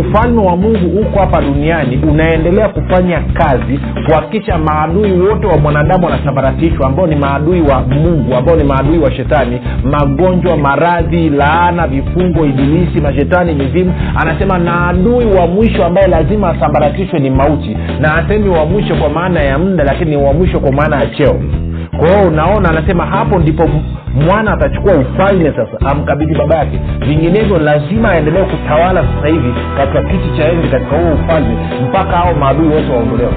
ufalme wa mungu huko hapa duniani unaendelea kufanya kazi kuhakikisha maadui wote wa mwanadamu wanasambaratishwa ambao ni maadui wa mungu ambao ni maadui wa shetani. Magonjwa maradhi laana vifungo ibilisi mashetani mizimu. Anasema na adui wa mwisho ambaye lazima asambaratishwe ni mauti. Na asemi wa mwisho kwa maana ya muda lakini ni wa mwisho kwa maana ya cheo. Kwa hiyo unaona anasema hapo ndipo mwana atachukua ufalme sasa amkabidhi baba yake. Vinginevyo lazima aendelee kutawala sasa hivi katika kiti cha enzi katika huo ufalme mpaka hao maadui wote waondolewa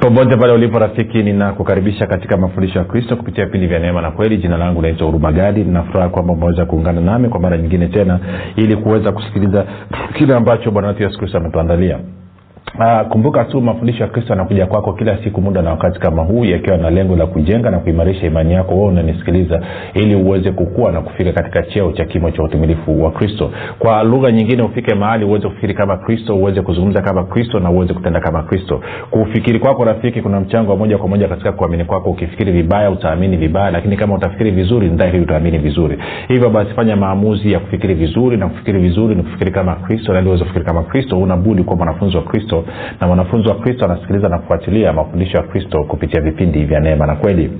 popote pale ulipo rafiki ninakukaribisha katika mafundisho ya kristo kupitia vipindi vya neema na kweli. Jina langu naitwa hurumagadi ninafuraha kwamba umeweza kuungana nami kwa mara nyingine tena ili kuweza kusikiliza kile ambacho bwana wetu yesu kristo ametuandalia Uh, kumbuka tu mafundisho ya kristo yanakuja kwako kila siku muda na wakati kama huu yakiwa na lengo la kujenga na kuimarisha imani yako. Wewe unanisikiliza ili uweze kukua na kufika katika cheo cha kimo cha utimilifu wa kristo. Kwa lugha nyingine ufike mahali uweze kufikiri kama kristo uweze kuzungumza kama kristo na uweze kutenda kama kristo. Kufikiri kwako rafiki kuna mchango wa moja kwa moja katika kuamini kwako. Ukifikiri vibaya utaamini vibaya lakini kama utafikiri vizuri dhahiri utaamini vizuri. Hivyo basi fanya maamuzi ya kufikiri vizuri na kufikiri vizuri ni kufikiri kama kristo na ili uweze kufikiri kama kristo. Unabudi kuwa mwanafunzi wa kristo na mwanafunzi wa kristo anasikiliza na kufuatilia mafundisho ya kristo kupitia vipindi vya neema na kweli.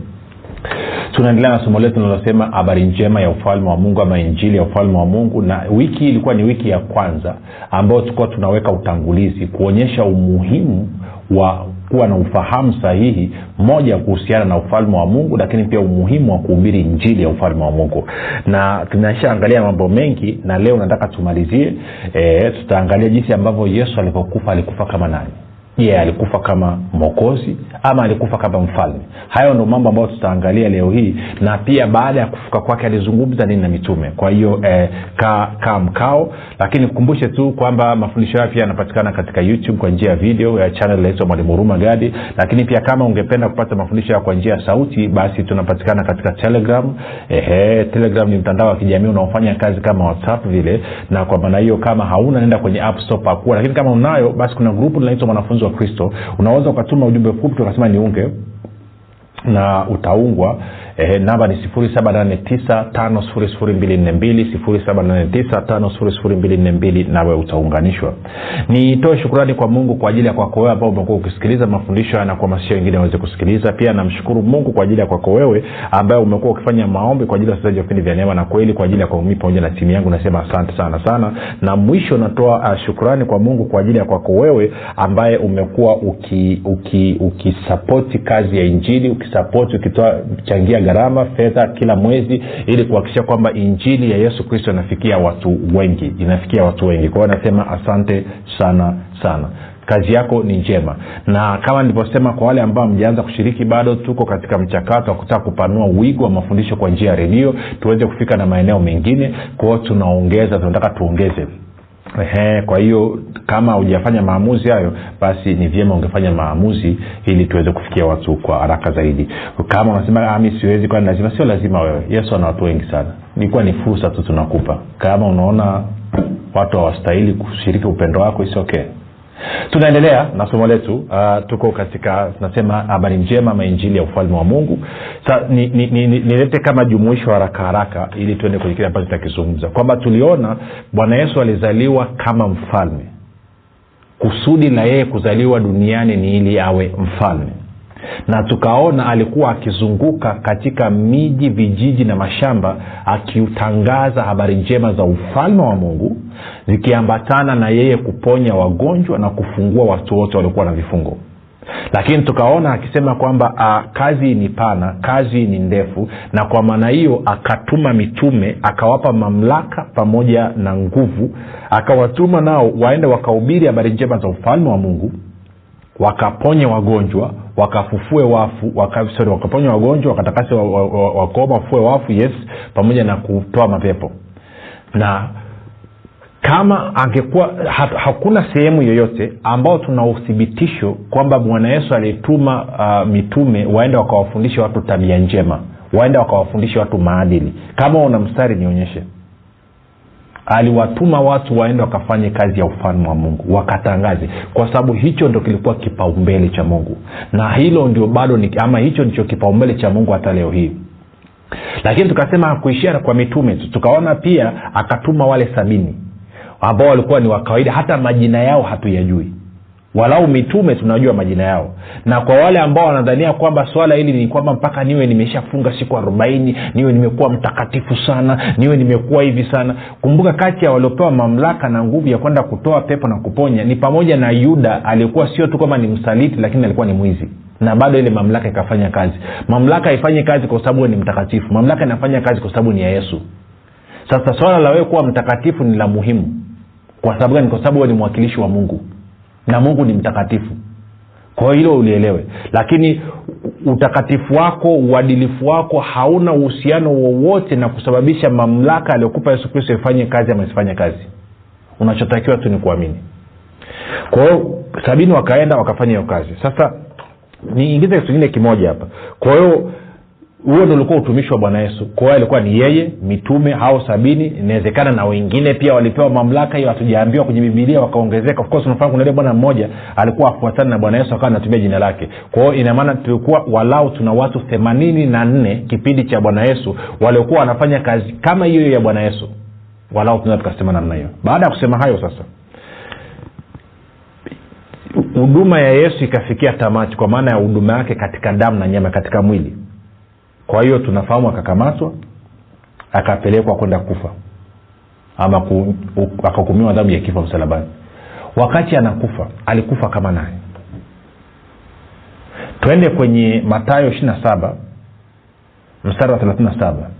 Tunaendelea na somo letu linalosema habari njema ya ufalme wa mungu ama injili ya ufalme wa mungu. Na wiki ilikuwa ni wiki ya kwanza ambayo tulikuwa tunaweka utangulizi kuonyesha umuhimu wa kuwa na ufahamu sahihi moja kuhusiana na ufalme wa mungu lakini pia umuhimu wa kuhubiri injili ya ufalme wa mungu. Na tumeshaangalia mambo mengi na leo nataka tumalizie e, tutaangalia jinsi ambavyo yesu alivyokufa alikufa kama nani je alikufa kama mwokozi ama alikufa kama mfalme. Hayo ndo mambo ambayo tutaangalia leo hii na pia baada ya kufuka kwake alizungumza nini na mitume. Kwa hiyo eh, kaa ka mkao. Lakini kukumbushe tu kwamba mafundisho hayo pia yanapatikana katika youtube kwa njia ya video ya channel inaitwa mwalimu huruma gadi. Lakini pia kama ungependa kupata mafundisho hayo kwa njia ya sauti basi tunapatikana katika telegram. Ehe, telegram ni mtandao wa kijamii unaofanya kazi kama whatsapp vile. Na kwa maana hiyo kama hauna nenda kwenye app store pakua. Lakini kama unayo basi kuna grupu linaitwa mwanafunzi wa kristo unaweza ukatuma ujumbe fupi tukasema niunge na utaungwa eh, namba ni 7895242 nawe utaunganishwa. Nitoe shukurani kwa mungu kwa ajili ya kwako wewe ambao umekuwa ukisikiliza mafundisho na kuhamasisha wengine waweze kusikiliza. Pia namshukuru mungu kwa ajili ya kwako wewe ambaye umekuwa ukifanya maombi kwa ajili ya wasikilizaji wa vipindi vya neema na kweli kwa ajili ya kwangu pamoja na timu yangu nasema asante sana sana. Na mwisho natoa uh, shukurani kwa mungu kwa ajili ya kwako wewe ambaye umekuwa ukisapoti uki, uki kazi ya injili ukisapoti ukitoa changia gharama fedha kila mwezi ili kuhakikisha kwamba injili ya yesu kristo inafikia watu wengi inafikia watu wengi. Kwa hiyo nasema asante sana sana. Kazi yako ni njema. Na kama nilivyosema kwa wale ambao mjaanza kushiriki bado tuko katika mchakato wa kutaka kupanua wigo wa mafundisho kwa njia ya redio tuweze kufika na maeneo mengine. Kwao tunaongeza tunataka tuongeze Ehe, kwa hiyo kama hujafanya maamuzi hayo basi ni vyema ungefanya maamuzi ili tuweze kufikia watu kwa haraka zaidi. Kama unasema mi siwezi kwani lazima sio lazima wewe. Yesu ana watu wengi sana. Ilikuwa ni fursa tu tunakupa. Kama unaona watu hawastahili kushiriki upendo wako isiokee okay tunaendelea na somo letu uh, tuko katika tunasema habari njema mainjili ya ufalme wa mungu. Sa nilete ni, ni, ni, kama jumuisho haraka haraka ili tuende kwenye kile ambacho tutakizungumza kwamba tuliona bwana yesu alizaliwa kama mfalme. Kusudi la yeye kuzaliwa duniani ni ili awe mfalme. Na tukaona alikuwa akizunguka katika miji vijiji na mashamba akiutangaza habari njema za ufalme wa mungu zikiambatana na yeye kuponya wagonjwa na kufungua watu wote waliokuwa na vifungo. Lakini tukaona akisema kwamba a, kazi ni pana kazi ni ndefu na kwa maana hiyo akatuma mitume akawapa mamlaka pamoja na nguvu akawatuma nao waende wakahubiri habari njema za ufalme wa mungu wakaponye wagonjwa wakafufue wafu waka, sorry, wakaponya wagonjwa wakatakase wakoma wa, wa, wa, wafue wafu yes pamoja na kutoa mapepo. Na kama angekuwa ha, hakuna sehemu yoyote ambao tuna uthibitisho kwamba bwana yesu alituma uh, mitume waende wakawafundisha watu tabia njema waende wakawafundisha watu maadili. Kama una mstari nionyeshe. Aliwatuma watu waende wakafanye kazi ya ufalme wa mungu wakatangaze kwa sababu hicho ndo kilikuwa kipaumbele cha mungu. Na hilo ndio bado ama hicho ndicho kipaumbele cha mungu hata leo hii. Lakini tukasema hakuishia kwa mitume tukaona pia akatuma wale sabini ambao walikuwa ni wa kawaida hata majina yao hatuyajui. Walau mitume tunajua majina yao. Na kwa wale ambao wanadhania kwamba swala hili ni kwamba mpaka niwe nimeshafunga siku arobaini niwe nimekuwa mtakatifu sana niwe nimekuwa hivi sana. Kumbuka kati ya waliopewa mamlaka na nguvu ya kwenda kutoa pepo na kuponya ni pamoja na yuda aliyekuwa sio tu kwamba ni msaliti lakini alikuwa ni mwizi. Na bado ile mamlaka ikafanya kazi. Mamlaka haifanyi kazi kwa sababu ni mtakatifu. Mamlaka inafanya kazi kwa sababu ni ya yesu. Sasa swala la wewe kuwa mtakatifu ni la muhimu kwa sababu gani? Kwa sababu ni mwakilishi wa mungu. Na mungu ni mtakatifu. Kwa hilo ulielewe. Lakini utakatifu wako uadilifu wako hauna uhusiano wowote na kusababisha mamlaka aliyokupa yesu kristo ifanye kazi ama isifanye kazi. Unachotakiwa tu ni kuamini. Kwa hiyo sabini wakaenda wakafanya hiyo kazi. Sasa niingize kitu kingine kimoja hapa. Kwa hiyo huo ndo ulikuwa utumishi wa bwana yesu. Kwa hiyo alikuwa ni yeye mitume hao sabini inawezekana na wengine pia walipewa mamlaka hiyo hatujaambiwa kwenye bibilia wakaongezeka. Of course unafahamu kuna bwana mmoja alikuwa afuatana na bwana yesu akawa anatumia jina lake. Kwa hiyo inamaana tulikuwa walau tuna watu themanini na nne kipindi cha bwana yesu waliokuwa wanafanya kazi kama hiyo hiyo ya bwana yesu. Walau tunaweza tukasema namna hiyo. Baada ya kusema hayo sasa huduma ya yesu ikafikia tamati kwa maana ya huduma yake katika damu na nyama katika mwili kwa hiyo tunafahamu akakamatwa akapelekwa kwenda kufa. Ama ku, akahukumiwa adhabu ya kifo msalabani. Wakati anakufa alikufa kama naye. Twende kwenye matayo ishiri na saba mstari wa thelathini na saba.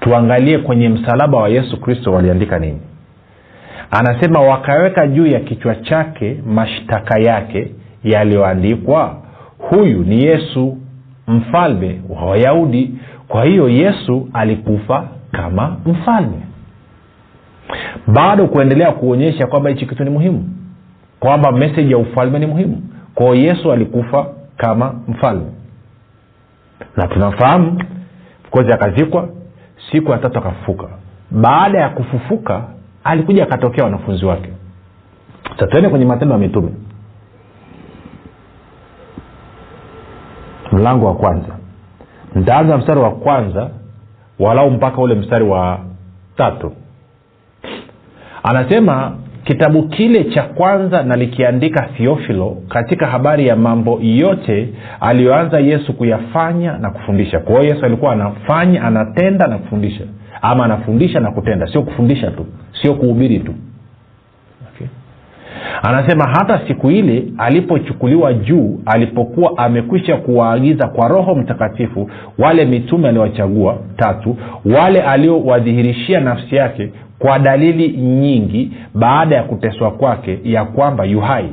Tuangalie kwenye msalaba wa yesu kristo waliandika nini. Anasema wakaweka juu ya kichwa chake mashtaka yake yaliyoandikwa huyu ni yesu mfalme wa wayahudi. Kwa hiyo yesu alikufa kama mfalme. Bado kuendelea kuonyesha kwamba hichi kitu ni muhimu kwamba meseji ya ufalme ni muhimu. Kwao yesu alikufa kama mfalme. Na tunafahamu kozi akazikwa siku ya tatu akafufuka. Baada ya kufufuka alikuja akatokea wanafunzi wake. Tatuende kwenye matendo ya mitume mlango wa kwanza. Ntaanza mstari wa kwanza walau mpaka ule mstari wa tatu. Anasema kitabu kile cha kwanza nalikiandika thiofilo katika habari ya mambo yote aliyoanza yesu kuyafanya na kufundisha. Kwa hiyo yesu alikuwa anafanya anatenda na kufundisha. Ama anafundisha na kutenda. Sio kufundisha tu sio kuhubiri tu. Anasema hata siku ile alipochukuliwa juu alipokuwa amekwisha kuwaagiza kwa roho mtakatifu wale mitume aliowachagua tatu wale aliowadhihirishia nafsi yake kwa dalili nyingi baada ya kuteswa kwake ya kwamba yuhai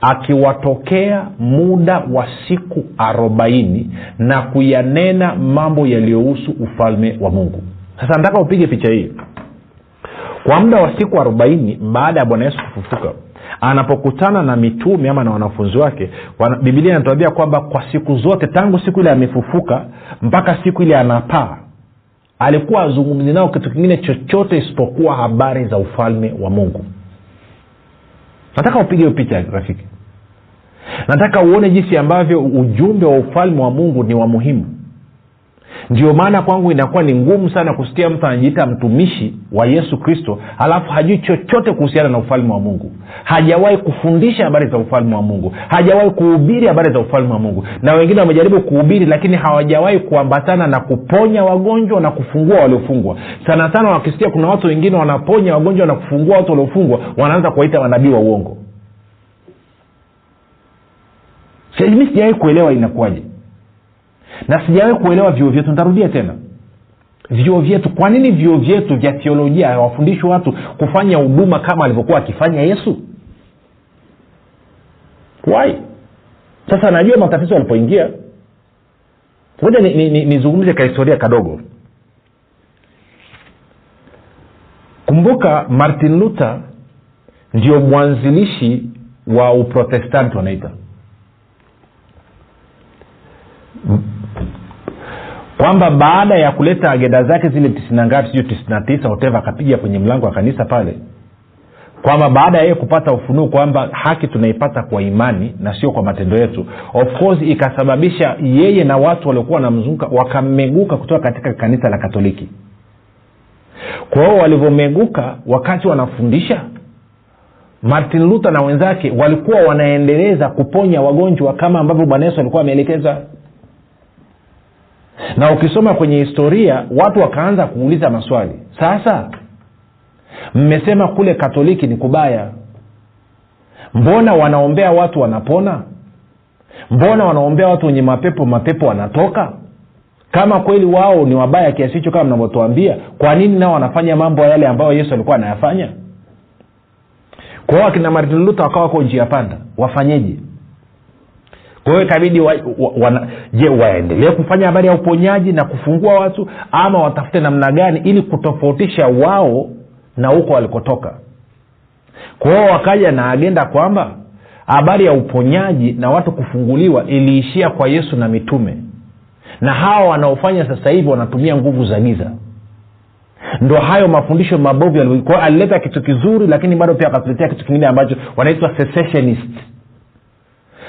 akiwatokea muda wa siku arobaini na kuyanena mambo yaliyohusu ufalme wa mungu. Sasa nataka upige picha hii. Kwa muda wa siku arobaini baada ya bwana yesu kufufuka anapokutana na mitume ama na wanafunzi wake wana, bibilia inatuambia kwamba kwa siku zote tangu siku ile amefufuka mpaka siku ile anapaa alikuwa azungumzi nao kitu kingine chochote isipokuwa habari za ufalme wa mungu. Nataka upige picha rafiki. Nataka uone jinsi ambavyo ujumbe wa ufalme wa mungu ni wa muhimu ndio maana kwangu inakuwa ni ngumu sana kusikia mtu anajiita mtumishi wa yesu kristo alafu hajui chochote kuhusiana na ufalme wa mungu. Hajawahi kufundisha habari za ufalme wa mungu. Hajawahi kuhubiri habari za ufalme wa mungu. Na wengine wamejaribu kuhubiri lakini hawajawahi kuambatana na kuponya wagonjwa na kufungua waliofungwa. Sana sana wakisikia kuna watu wengine wanaponya wagonjwa na kufungua watu waliofungwa wanaanza kuwaita manabii wa uongo. Mi sijawahi kuelewa inakuwaje na sijawahi kuelewa vyuo vyetu. Nitarudia tena. Vyuo vyetu. Kwa nini vyuo vyetu vya teolojia hawafundishi watu kufanya huduma kama alivyokuwa akifanya yesu? Wai sasa najua matatizo alipoingia moja nizungumze ni, ni, ni kahistoria kadogo kumbuka martin luther ndio mwanzilishi wa uprotestanti wanaita kwamba baada ya kuleta agenda zake zile tisina ngapi sijui tisina tisa hoteva akapiga kwenye mlango wa kanisa pale kwamba baada ya yeye kupata ufunuo kwamba haki tunaipata kwa imani na sio kwa matendo yetu of course ikasababisha yeye na watu waliokuwa wanamzunguka wakameguka kutoka katika kanisa la katoliki. Kwa hiyo walivyomeguka wakati wanafundisha martin luther na wenzake walikuwa wanaendeleza kuponya wagonjwa kama ambavyo bwana yesu alikuwa ameelekeza na ukisoma kwenye historia watu wakaanza kuuliza maswali. Sasa mmesema kule katoliki ni kubaya. Mbona wanaombea watu wanapona? Mbona wanaombea watu wenye mapepo mapepo wanatoka? Kama kweli wao ni wabaya kiasi hicho kama mnavyotuambia kwa nini nao wanafanya mambo yale ambayo yesu alikuwa anayafanya? Kwa hiyo akina martin luther wakawa wako njia panda. Wafanyeje kwa hiyo itabidi je waendelee kufanya habari ya uponyaji na kufungua watu ama watafute namna gani ili kutofautisha wao na huko walikotoka? Kwa hiyo wakaja na agenda kwamba habari ya uponyaji na watu kufunguliwa iliishia kwa yesu na mitume. Na hawa wanaofanya sasa hivi wanatumia nguvu za giza. Ndo hayo mafundisho mabovu alileta kitu kizuri lakini bado pia akatuletea kitu kingine ambacho wanaitwa cessationist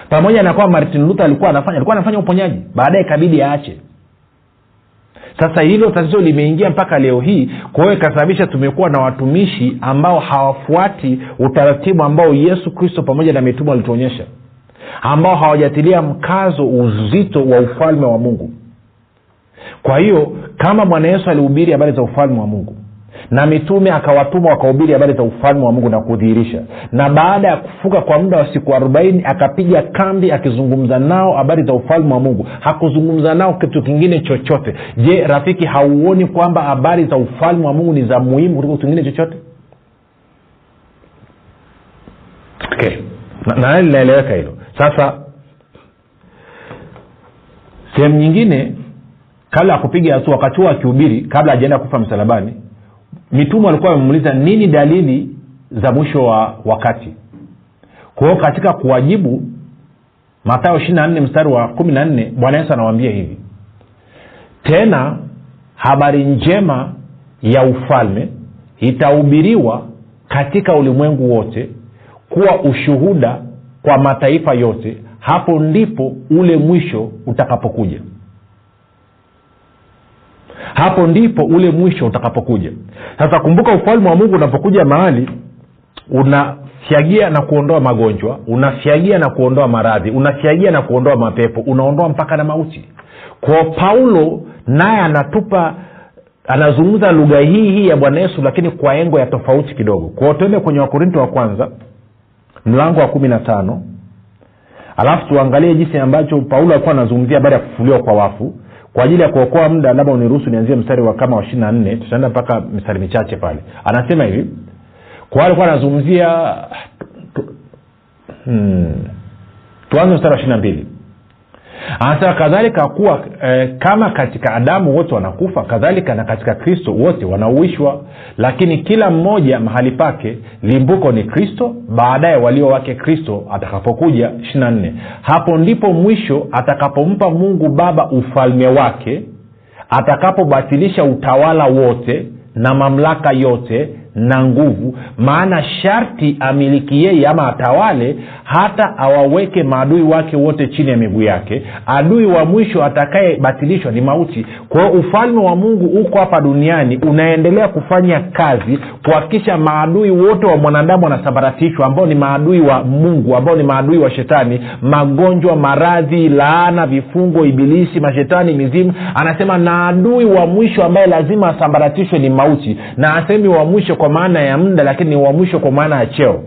pamoja na kwamba martin luther alikuwa anafanya alikuwa anafanya uponyaji baadaye kabidi aache. Sasa hilo tatizo limeingia mpaka leo hii kwa hiyo ikasababisha tumekuwa na watumishi ambao hawafuati utaratibu ambao yesu kristo pamoja na mitume walituonyesha ambao hawajatilia mkazo uzito wa ufalme wa mungu. Kwa hiyo kama bwana yesu alihubiri habari za ufalme wa mungu na mitume akawatuma wakahubiri habari za ufalme wa mungu na kudhihirisha. Na baada ya kufuka kwa muda wa siku arobaini akapiga kambi akizungumza nao habari za ufalme wa mungu. Hakuzungumza nao kitu kingine chochote. Je rafiki hauoni kwamba habari za ufalme wa mungu ni za muhimu kuliko kitu kingine chochote? Okay. na, na linaeleweka hilo. Sasa sehemu nyingine kabla ya kupiga hatua wakati huo akihubiri kabla ajaenda kufa msalabani mitume walikuwa wamemuuliza nini dalili za mwisho wa wakati? Kwao katika kuwajibu matayo ishiri na nne mstari wa kumi na nne bwana yesu anawambia hivi. Tena habari njema ya ufalme itahubiriwa katika ulimwengu wote kuwa ushuhuda kwa mataifa yote. Hapo ndipo ule mwisho utakapokuja hapo ndipo ule mwisho utakapokuja. Sasa kumbuka ufalme wa mungu unapokuja mahali unafyagia na kuondoa magonjwa unafyagia na kuondoa maradhi unafyagia na kuondoa mapepo unaondoa mpaka na mauti. Kwao paulo naye anatupa anazungumza lugha hii hii ya bwana yesu lakini kwa engo ya tofauti kidogo. Kwao tuende kwenye wakorinto wa kwanza mlango wa kumi na tano. Alafu tuangalie jinsi ambacho paulo alikuwa anazungumzia habari ya kufufuliwa kwa wafu kwa ajili ya kuokoa muda labda uniruhusu nianzie mstari wa kama wa ishiri na nne tutaenda mpaka mistari michache pale. Anasema hivi kwa alikuwa anazungumzia hmm, tuanze mstari wa ishiri na mbili anasema kadhalika kuwa eh, kama katika adamu wote wanakufa kadhalika na katika kristo wote wanauishwa lakini kila mmoja mahali pake limbuko ni kristo baadaye walio wake kristo atakapokuja. Ishirina nne. Hapo ndipo mwisho atakapompa mungu baba ufalme wake atakapobatilisha utawala wote na mamlaka yote na nguvu maana sharti amiliki yeye ama atawale hata awaweke maadui wake wote chini ya miguu yake. Adui wa mwisho atakayebatilishwa ni mauti. Kwa hiyo ufalme wa mungu uko hapa duniani unaendelea kufanya kazi kuhakikisha maadui wote wa mwanadamu wanasambaratishwa ambao ni maadui wa mungu ambao ni maadui wa shetani. Magonjwa maradhi laana vifungo ibilisi mashetani mizimu. Anasema na adui wa mwisho ambaye lazima asambaratishwe ni mauti. Na asemi wa mwisho kwa maana ya muda lakini ni wa mwisho kwa maana ya cheo.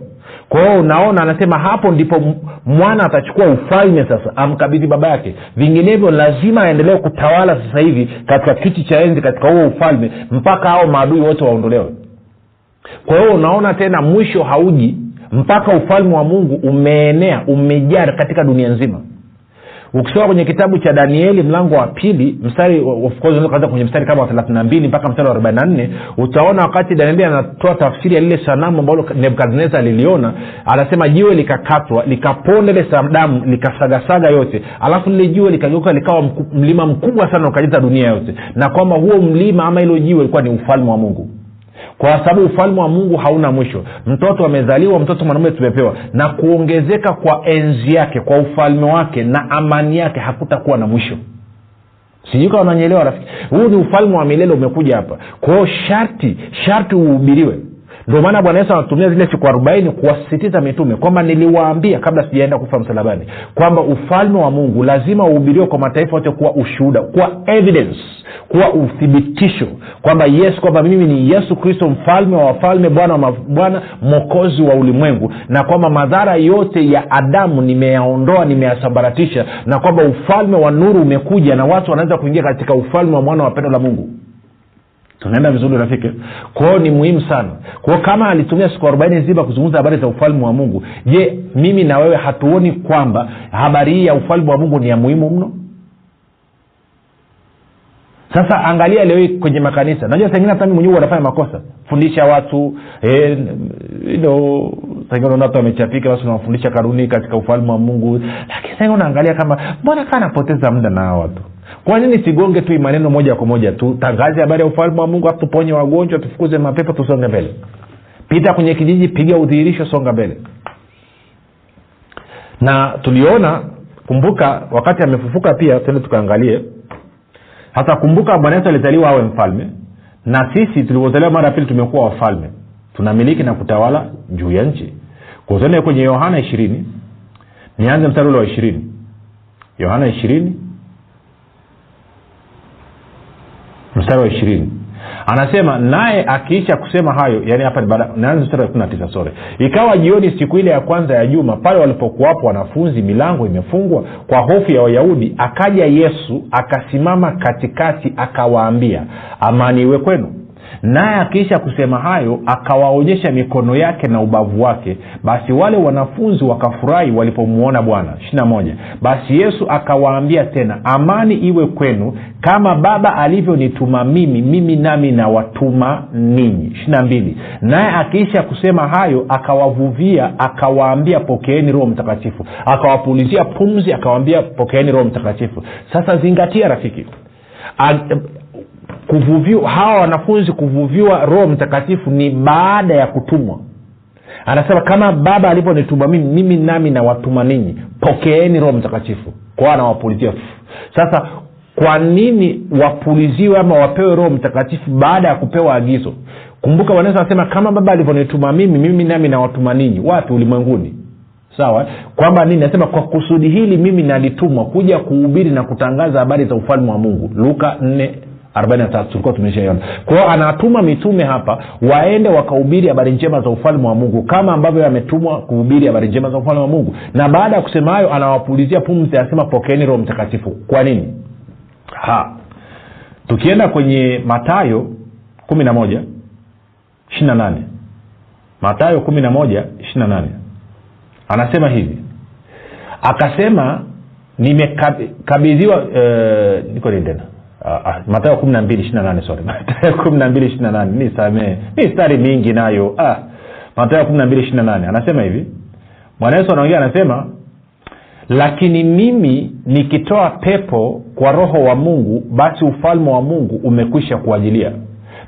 Kwa hiyo unaona anasema hapo ndipo mwana atachukua ufalme sasa amkabidhi baba yake. Vinginevyo lazima aendelee kutawala sasa hivi katika kiti cha enzi katika huo ufalme mpaka hao maadui wote waondolewe. Kwa hiyo unaona tena mwisho hauji mpaka ufalme wa mungu umeenea umejaa katika dunia nzima ukisoma kwenye kitabu cha danieli mlango wa pili mstari of course kwenye mstari kama wa thelathini mbili mpaka mstari wa arobaini na utaona wakati danieli anatoa tafsiri ya lile sanamu ambalo nebukadnezar aliliona anasema jiwe likakatwa likaponda ile sadamu likasagasaga yote. Alafu lile jiwe likageuka likawa mku, mlima mkubwa sana ukajaza dunia yote. Na kwamba huo mlima ama hilo jiwe ilikuwa ni ufalme wa mungu kwa sababu ufalme wa mungu hauna mwisho. Mtoto amezaliwa mtoto mwanaume tumepewa. Na kuongezeka kwa enzi yake kwa ufalme wake na amani yake hakutakuwa na mwisho. Sijui kama nanyeelewa rafiki. Huu ni ufalme wa milele umekuja hapa. Kwao sharti sharti uhubiriwe ndio maana bwana yesu anatumia zile siku arobaini kuwasisitiza mitume kwamba niliwaambia kabla sijaenda kufa msalabani kwamba ufalme wa mungu lazima uhubiriwe kwa mataifa yote kuwa ushuhuda kuwa evidence kuwa uthibitisho kwamba yesu kwamba mimi ni yesu kristo mfalme wa wafalme bwana wa bwana mwokozi wa ulimwengu na kwamba madhara yote ya adamu nimeyaondoa nimeyasambaratisha na kwamba ufalme wa nuru umekuja na watu wanaweza kuingia katika ufalme wa mwana wa pendo la mungu tunaenda vizuri rafiki. Kwao ni muhimu sana. Kwao kama alitumia siku arobaini nzima kuzungumza habari za ufalme wa mungu je mimi na wewe hatuoni kwamba habari hii ya ufalme wa mungu ni ya muhimu mno? Sasa angalia leo hii kwenye makanisa. Najua sengine hata mwenyewe wanafanya makosa. Fundisha watu eh, you watu wamechapika basi unawafundisha karuni katika ufalme wa mungu. Lakini sengine unaangalia kama mbona kaa napoteza muda na hawa watu kwa nini sigonge tu maneno moja kwa moja tu? Tangaze habari ya ufalme wa mungu tuponye wagonjwa tufukuze mapepo tusonge mbele. Pita kwenye kijiji piga udhihirisho songa mbele. Na tuliona kumbuka wakati amefufuka pia tende tukaangalie. Hasa kumbuka bwana yesu alizaliwa awe mfalme na sisi tulivyozaliwa mara ya pili tumekuwa wafalme. Tunamiliki na kutawala juu ya nchi. Kuzene kwenye yohana ishirini nianze mstari ule wa ishirini. Yohana ishirini mstari wa ishirini. Anasema naye akiisha kusema hayo yani hapa tisa sore ikawa jioni siku ile ya kwanza ya juma pale walipokuwapo wanafunzi milango imefungwa kwa hofu ya wayahudi akaja yesu akasimama katikati akawaambia amani iwe kwenu naye akiisha kusema hayo akawaonyesha mikono yake na ubavu wake basi wale wanafunzi wakafurahi walipomwona bwana. Ishirina moja. Basi yesu akawaambia tena amani iwe kwenu kama baba alivyonituma mimi mimi nami nawatuma ninyi. Ishirina mbili. Naye akiisha kusema hayo akawavuvia akawaambia pokeeni roho mtakatifu. Akawapulizia pumzi akawaambia pokeeni roho mtakatifu. Sasa zingatia rafiki kuvuviwa hawa wanafunzi kuvuviwa roho mtakatifu ni baada ya kutumwa. Anasema kama baba alivyonituma mimi mimi nami nawatuma ninyi. Pokeeni roho mtakatifu kwao anawapulizia sasa kwa nini wapuliziwe ama wapewe roho mtakatifu baada ya kupewa agizo? Kumbuka wanaweza anasema kama baba alivyonituma mimi mimi nami nawatuma ninyi. Wapi? Ulimwenguni. Sawa? Kwamba nini? Nasema kwa kusudi hili mimi nalitumwa kuja kuhubiri na kutangaza habari za ufalme wa mungu. Luka 4 43 tulikuwa tumeshaiona kwao anatuma mitume hapa waende wakahubiri habari njema za ufalme wa mungu kama ambavyo ametumwa kuhubiri habari njema za ufalme wa mungu. Na baada ya kusema hayo anawapulizia pumzi anasema pokeeni roho mtakatifu. Kwa nini? Ha. Tukienda kwenye matayo kumi na moja ishiri na nane. Matayo kumi na moja ishiri na nane. Anasema hivi. Akasema nimekabidhiwa eh, niko nini tena matayo kumi na mbili ishiri na nane sori matayo kumi na mbili ishiri na nane. Nisamee mistari mingi nayo. Ah, matayo kumi na mbili ishiri na nane. Anasema hivi. Bwana yesu anaongea anasema lakini mimi nikitoa pepo kwa roho wa mungu basi ufalme wa mungu umekwisha kuajilia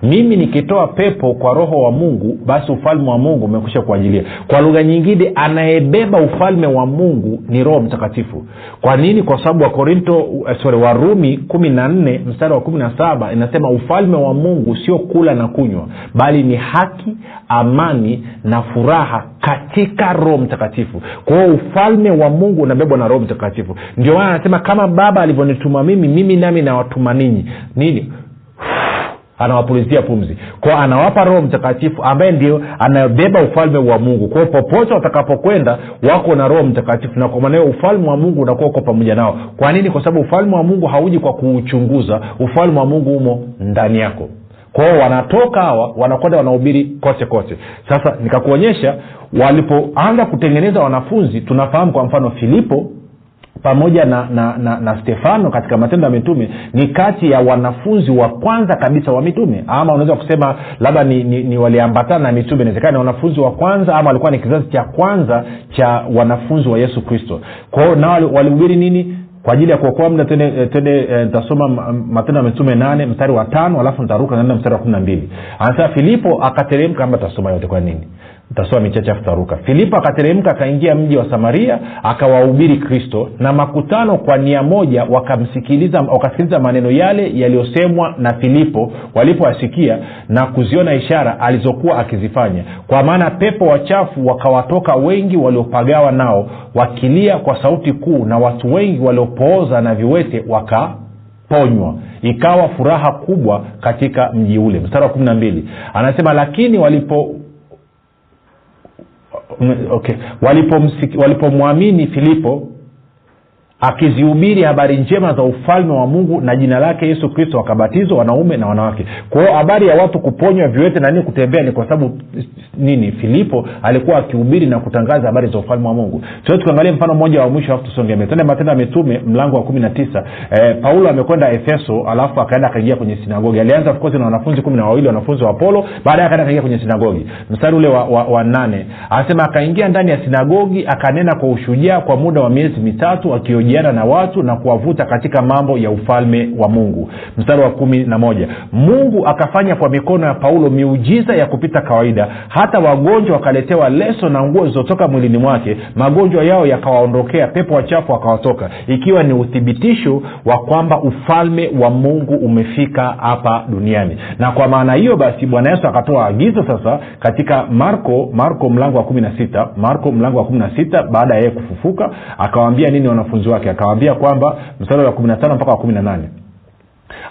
mimi nikitoa pepo kwa roho wa mungu basi ufalme wa mungu umekwisha kuajilia kwa lugha nyingine anayebeba ufalme wa mungu ni roho mtakatifu. Kwa nini? Kwa sababu wakorinto sorry warumi kumi na nne mstari wa kumi na saba inasema ufalme wa mungu sio kula na kunywa bali ni haki amani na furaha katika roho mtakatifu. Kwa ufalme wa mungu unabebwa na roho mtakatifu. Ndio maana anasema kama baba alivyonituma mimi mimi nami nawatuma ninyi. Nini anawapulizia pumzi. Kwao anawapa roho mtakatifu ambaye ndio anabeba ufalme wa mungu. Kwao popote watakapokwenda wako na roho mtakatifu na kwa maana ufalme wa mungu unakuwa uko pamoja nao. Kwa nini? Kwa sababu ufalme wa mungu hauji kwa kuuchunguza. Ufalme wa mungu umo ndani yako. Kwao wanatoka hawa wanakwenda wanahubiri kote kote. Sasa nikakuonyesha walipoanza kutengeneza wanafunzi tunafahamu kwa mfano filipo pamoja na na, na, na stefano katika matendo ya mitume ni kati ya wanafunzi wa kwanza kabisa wa mitume. Ama unaweza kusema labda ni, ni, ni waliambatana na mitume. Inawezekana ni wanafunzi wa kwanza ama walikuwa ni kizazi cha kwanza cha wanafunzi wa yesu kristo. Kwao nao walihubiri nini? Kwa ajili ya kuokoa mda tende tende nitasoma matendo ya mitume nane mstari wa tano alafu nitaruka naenda mstari wa kumi na mbili. Anasema filipo akateremka amba tasoma yote kwa nini tasoma michache afu filipo akateremka akaingia mji wa samaria akawahubiri kristo na makutano kwa nia moja wakamsikiliza wakasikiliza maneno yale yaliyosemwa na filipo walipoasikia na kuziona ishara alizokuwa akizifanya. Kwa maana pepo wachafu wakawatoka wengi waliopagawa nao wakilia kwa sauti kuu na watu wengi waliopooza na viwete wakaponywa. Ikawa furaha kubwa katika mji ule. Mstari wa kumi na mbili. Anasema lakini walipo okay. Walipomwamini walipo filipo akizihubiri habari njema za ufalme wa mungu na jina lake yesu kristo wakabatizwa wanaume na wanawake. Kwa habari ya watu kuponywa viwete na nini kutembea ni kwa sababu nini? Filipo alikuwa akihubiri na kutangaza habari za ufalme wa mungu. Tuo tukiangalia mfano mmoja wa mwisho alafu tusonge tende matendo ya mitume mlango wa kumi na tisa. Eh, paulo amekwenda efeso alafu akaenda akaingia kwenye sinagogi. Alianza of na wanafunzi kumi na wawili wanafunzi wa apolo. Baadaye akaenda akaingia kwenye sinagogi. Mstari ule wa, wa, wa nane. Anasema akaingia ndani ya sinagogi akanena kwa ushujaa kwa muda wa miezi mitatu akioji kuhojiana na watu na kuwavuta katika mambo ya ufalme wa mungu. Mstari wa kumi na moja. Mungu akafanya kwa mikono ya paulo miujiza ya kupita kawaida. Hata wagonjwa wakaletewa leso na nguo zilizotoka mwilini mwake. Magonjwa yao yakawaondokea pepo wachafu wakawatoka. Ikiwa ni uthibitisho wa kwamba ufalme wa mungu umefika hapa duniani. Na kwa maana hiyo basi bwana yesu akatoa agizo sasa katika marko marko mlango wa kumi na sita marko mlango wa kumi na sita baada ya yeye kufufuka akawaambia nini wanafunzi wake akawaambia kwamba mstari wa kumi na tano mpaka wa kumi na nane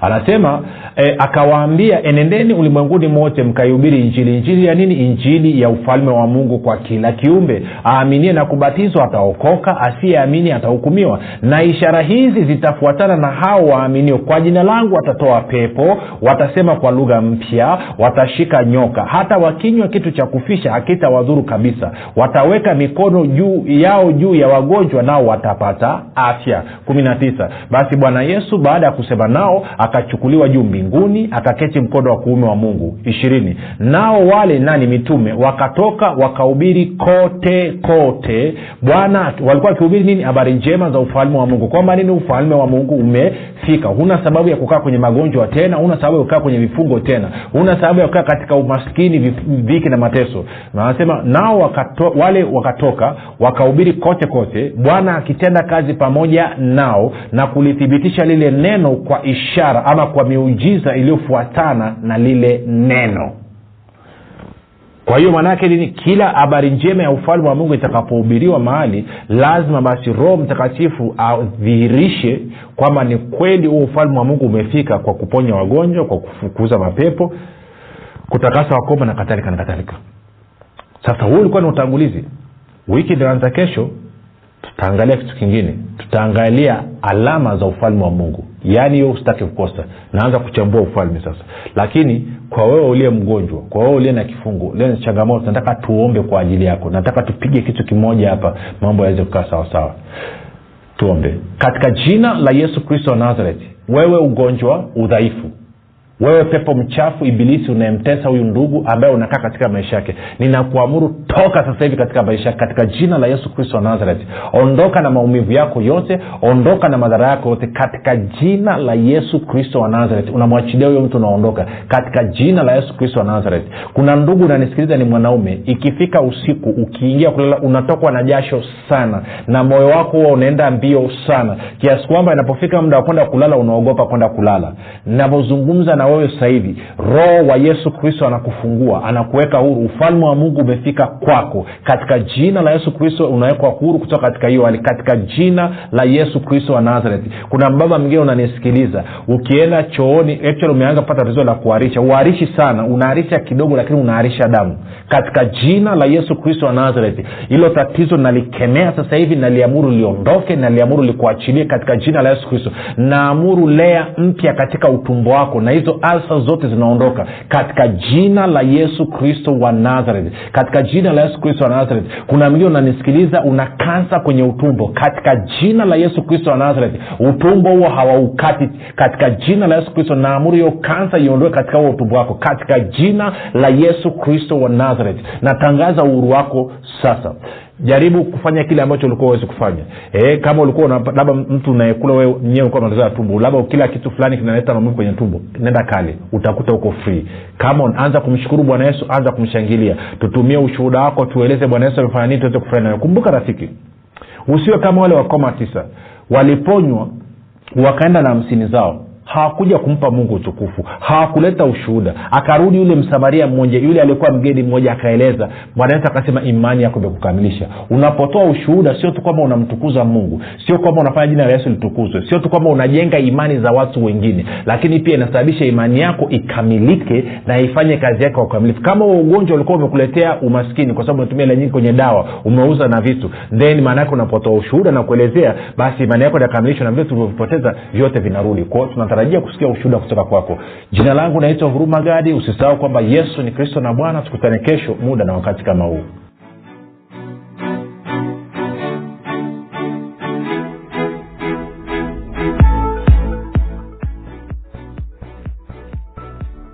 anasema e, akawaambia enendeni ulimwenguni mote mkaihubiri injili. Injili ya nini? Injili ya ufalme wa mungu kwa kila kiumbe. Aaminie na kubatizwa ataokoka asiyeamini atahukumiwa. Na ishara hizi zitafuatana na hao waaminio. Kwa jina langu watatoa pepo watasema kwa lugha mpya watashika nyoka. Hata wakinywa kitu cha kufisha hakitawadhuru kabisa. Wataweka mikono juu yao juu ya wagonjwa nao watapata afya. Kumi na tisa. Basi bwana yesu baada ya kusema nao akachukuliwa juu mbinguni akaketi mkono wa kuume wa mungu. Ishirini. Nao wale nani mitume wakatoka wakahubiri kote kote. Bwana walikuwa wakihubiri nini? Habari njema za ufalme wa mungu. Kwamba nini? Ufalme wa mungu umefika. Huna sababu ya kukaa kwenye magonjwa tena huna sababu ya kukaa kwenye vifungo tena huna sababu ya kukaa katika umaskini viki na mateso. Anasema nao wakato, wale wakatoka wakahubiri kote kote. Bwana akitenda kazi pamoja nao na kulithibitisha lile neno kwa ishara ama kwa miujiza iliyofuatana na lile neno. Kwa hiyo maanaake nini? Kila habari njema ya ufalme wa mungu itakapohubiriwa mahali lazima basi roho mtakatifu adhihirishe kwamba ni kweli huo ufalme wa mungu umefika kwa kuponya wagonjwa kwa kufukuza mapepo kutakasa wakoma na kadhalika na kadhalika. Sasa huu ulikuwa ni utangulizi. Wiki inaanza kesho tutaangalia kitu kingine. Tutaangalia alama za ufalme wa mungu yaani hiyo usitake kukosa. Naanza kuchambua ufalme sasa. Lakini kwa wewe uliye mgonjwa kwa wewe uliye na kifungu uliye na changamoto nataka tuombe kwa ajili yako. Nataka tupige kitu kimoja hapa mambo yaweze kukaa sawasawa tuombe. Katika jina la yesu kristo wa nazareti wewe ugonjwa udhaifu wewe pepo mchafu ibilisi unayemtesa huyu ndugu ambaye unakaa katika maisha yake. Ninakuamuru toka sasa hivi katika maisha yake katika jina la yesu kristo wa nazareti ondoka na maumivu yako yote ondoka na madhara yako yote katika jina la yesu kristo wa nazareti unamwachilia huyo mtu unaondoka katika jina la yesu kristo wa nazareti kuna ndugu unanisikiliza ni mwanaume. Ikifika usiku ukiingia kulala unatokwa na jasho sana na moyo wako huwa unaenda mbio sana. Kiasi kwamba inapofika muda wa kwenda kulala unaogopa kwenda kulala. Navyozungumza na wewe sasa hivi. Roho wa yesu kristo anakufungua anakuweka huru. Ufalme wa mungu umefika kwako. Katika jina la yesu kristo unawekwa huru kutoka katika hiyo hali. Katika jina la yesu kristo wa nazareti kuna mbaba mwingine unanisikiliza. Ukienda chooni actually umeanza kupata tatizo la kuharisha. Uharishi sana. Unaharisha kidogo lakini unaharisha damu. Katika jina la yesu kristo wa nazareti hilo tatizo nalikemea sasa hivi naliamuru liondoke naliamuru likuachilie katika jina la yesu kristo. Naamuru lea mpya katika utumbo wako na hizo alsa zote zinaondoka. Katika jina la yesu kristo wa nazareth. Katika jina la yesu kristo wa nazareth. Kuna mgine unanisikiliza una kansa kwenye utumbo. Katika jina la yesu kristo wa nazareth utumbo huo hawaukati. Katika jina la yesu kristo naamuru hiyo kansa iondoke katika huo utumbo wako. Katika jina la yesu kristo wa nazareth. Natangaza uhuru wako sasa jaribu kufanya kile ambacho ulikuwa uwezi kufanya. E, kama ulikuwa labda mtu unayekula wewe mwenyewe ulikuwa unateza tumbo labda kila kitu fulani kinaleta maumivu kwenye tumbo nenda kale utakuta uko free. Kama anza kumshukuru bwana yesu anza kumshangilia. Tutumie ushuhuda wako tueleze bwana yesu amefanya nini tuweze kufurahi nayo kumbuka rafiki usiwe kama wale wakoma tisa. Waliponywa wakaenda na hamsini zao hawakuja kumpa mungu utukufu. Hawakuleta ushuhuda. Akarudi yule msamaria mmoja yule aliyekuwa mgeni mmoja akaeleza. Bwana yesu akasema imani yako imekukamilisha. Unapotoa ushuhuda sio tu kwamba unamtukuza mungu sio kwamba unafanya jina la yesu litukuzwe sio tu kwamba unajenga imani za watu wengine lakini pia inasababisha imani yako ikamilike na ifanye kazi yake kwa ukamilifu. Kama huo ugonjwa ulikuwa umekuletea umaskini kwa sababu unatumia hela nyingi kwenye dawa umeuza na vitu then maana unapotoa ushuhuda na kuelezea basi imani yako inakamilishwa na vitu tulivyovipoteza vyote vinarudi. Kwao tunatarajia kusikia ushuhuda kutoka kwako. Jina langu naitwa huruma gadi. Usisahau kwamba yesu ni kristo na bwana. Tukutane kesho muda na wakati kama huu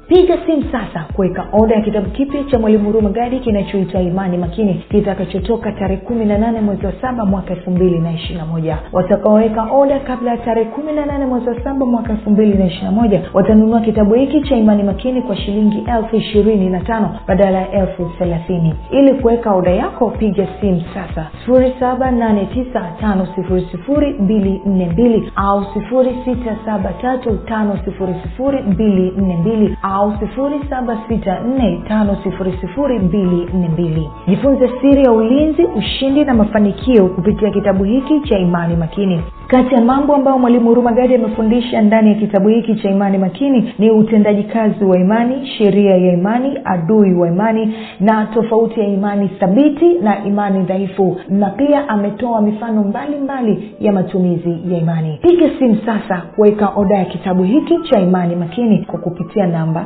piga simu sasa kuweka oda ya kitabu kipya cha mwalimu huruma gadi kinachoitwa imani makini. Kitakachotoka tarehe kumi na nane mwezi wa saba mwaka elfu mbili na ishirina moja. Watakaoweka oda kabla ya tarehe kumi na nane mwezi wa saba mwaka elfu mbili na ishirina moja watanunua kitabu hiki cha imani makini kwa shilingi elfu ishirini na tano badala ya elfu thelathini. Ili kuweka oda yako piga simu sasa. sifuri saba nane tisa tano sifuri sifuri mbili nne mbili au sifuri sita saba tatu tano sifuri sifuri mbili nne mbili au 7645242 jifunze siri ya ulinzi ushindi na mafanikio kupitia kitabu hiki cha imani makini kati ya mambo ambayo mwalimu hurumagadi amefundisha ndani ya kitabu hiki cha imani makini ni utendaji kazi wa imani sheria ya imani adui wa imani na tofauti ya imani thabiti na imani dhaifu. Na pia ametoa mifano mbalimbali mbali ya matumizi ya imani. Piga simu sasa kuweka oda ya kitabu hiki cha imani makini kwa kupitia namba